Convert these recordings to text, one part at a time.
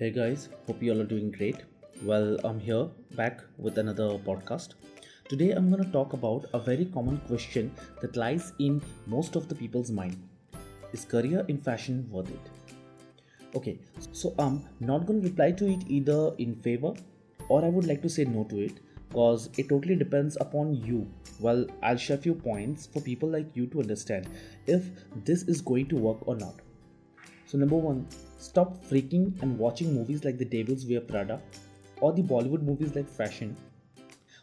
Hey guys, hope you all are doing great. Well, I'm here back with another podcast. Today I'm going to talk about a very common question that lies in most of the people's mind. Is career in fashion worth it? Okay, so I'm not going to reply to it either in favor or I would like to say no to it because it totally depends upon you. Well, I'll share a few points for people like you to understand if this is going to work or not. So number one, stop freaking and watching movies like The Devil Wears Prada or the Bollywood movies like Fashion,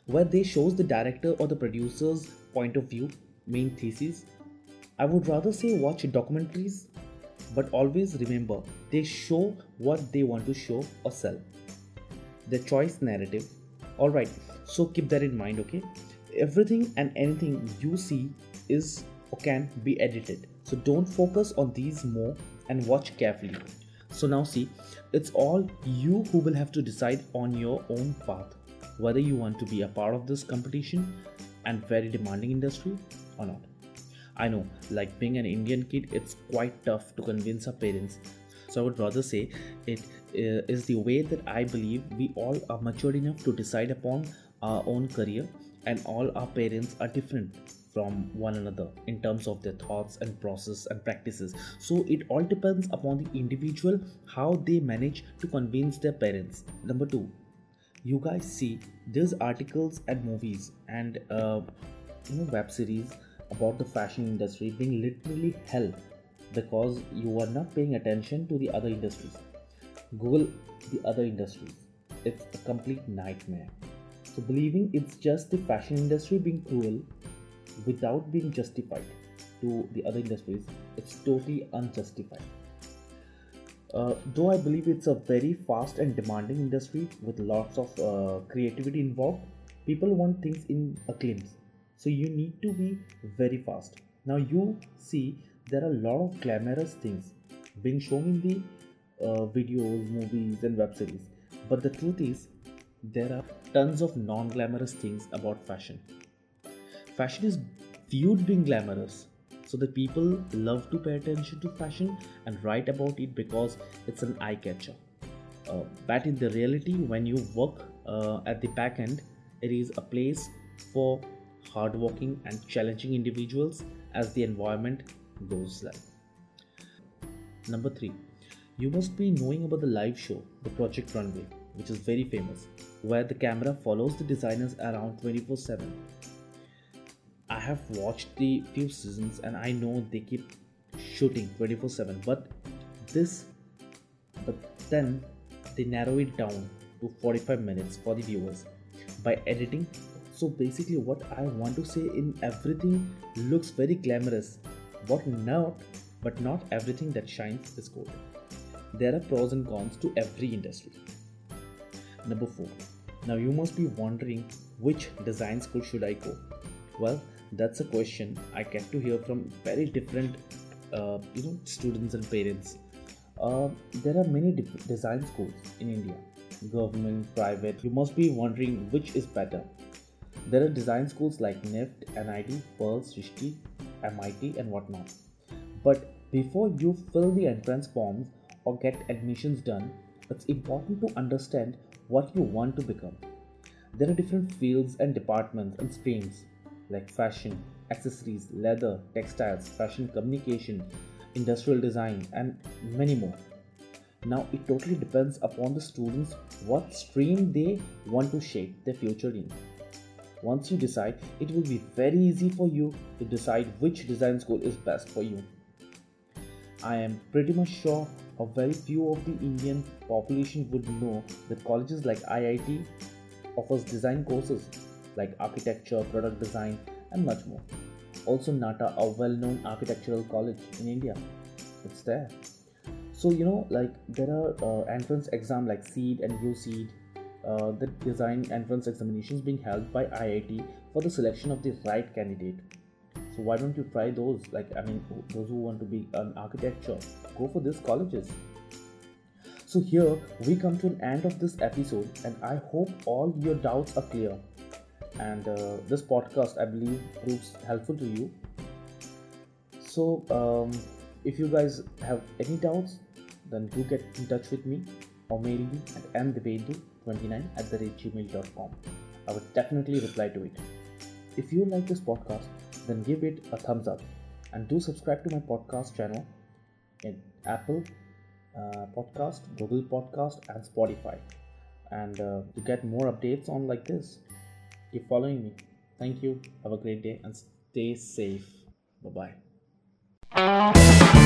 where they shows the director or the producer's point of view, main thesis. I would rather say watch documentaries, but always remember they show what they want to show or sell. Their choice narrative. Alright, so keep that in mind, okay? Everything and anything you see is or can be edited. So don't focus on these more and watch carefully. So now see, it's all you who will have to decide on your own path whether you want to be a part of this competition and very demanding industry or not. I know, like being an Indian kid, it's quite tough to convince our parents. So I would rather say it uh, is the way that I believe we all are matured enough to decide upon our own career, and all our parents are different from one another in terms of their thoughts and process and practices. So it all depends upon the individual how they manage to convince their parents. Number two you guys see there's articles and movies and uh, you know web series about the fashion industry being literally hell because you are not paying attention to the other industries. Google the other industries. It's a complete nightmare. So believing it's just the fashion industry being cruel without being justified to the other industries, it's totally unjustified. Uh, though I believe it's a very fast and demanding industry with lots of uh, creativity involved, people want things in a glimpse. So you need to be very fast. Now you see there are a lot of glamorous things being shown in the uh, videos, movies, and web series. But the truth is, there are tons of non glamorous things about fashion fashion is viewed being glamorous. So the people love to pay attention to fashion and write about it because it's an eye catcher. Uh, but in the reality when you work uh, at the back end it is a place for hardworking and challenging individuals as the environment goes like number three you must be knowing about the live show the project runway which is very famous where the camera follows the designers around 24 7 I have watched the few seasons and I know they keep shooting 24 7 but this but then they narrow it down to 45 minutes for the viewers by editing. So basically what i want to say in everything looks very glamorous but not but not everything that shines is gold there are pros and cons to every industry. Number 4 now you must be wondering which design school should i go? Well that's a question i get to hear from very different uh, you know students and parents. Uh, there are many design schools in india. Government private you must be wondering which is better. There are design schools like nift nid pearl srishti mit and whatnot. But before you fill the entrance forms or get admissions done it's important to understand what you want to become. There are different fields and departments and streams like fashion, accessories, leather, textiles, fashion communication, industrial design, and many more. Now, it totally depends upon the students what stream they want to shape their future in. Once you decide, it will be very easy for you to decide which design school is best for you. I am pretty much sure a very few of the Indian population would know that colleges like IIT offers design courses like architecture, product design, and much more. Also, NATA, a well known architectural college in India, it's there. So, you know, like there are uh, entrance exam like CEED and UCEED, uh, the design entrance examinations being held by IIT for the selection of the right candidate. So, why don't you try those? Like, I mean, those who want to be an architecture, go for these colleges. So, here we come to an end of this episode, and I hope all your doubts are clear and uh, this podcast i believe proves helpful to you so um, if you guys have any doubts then do get in touch with me or mail me at mdivedu29 at the rate gmail.com. I would definitely reply to it. If you like this podcast, then give it a thumbs up and do subscribe to my podcast channel in Apple uh, Podcast, Google Podcast, and Spotify. And uh, to get more updates on like this, keep following me. Thank you. Have a great day and stay safe. Bye bye.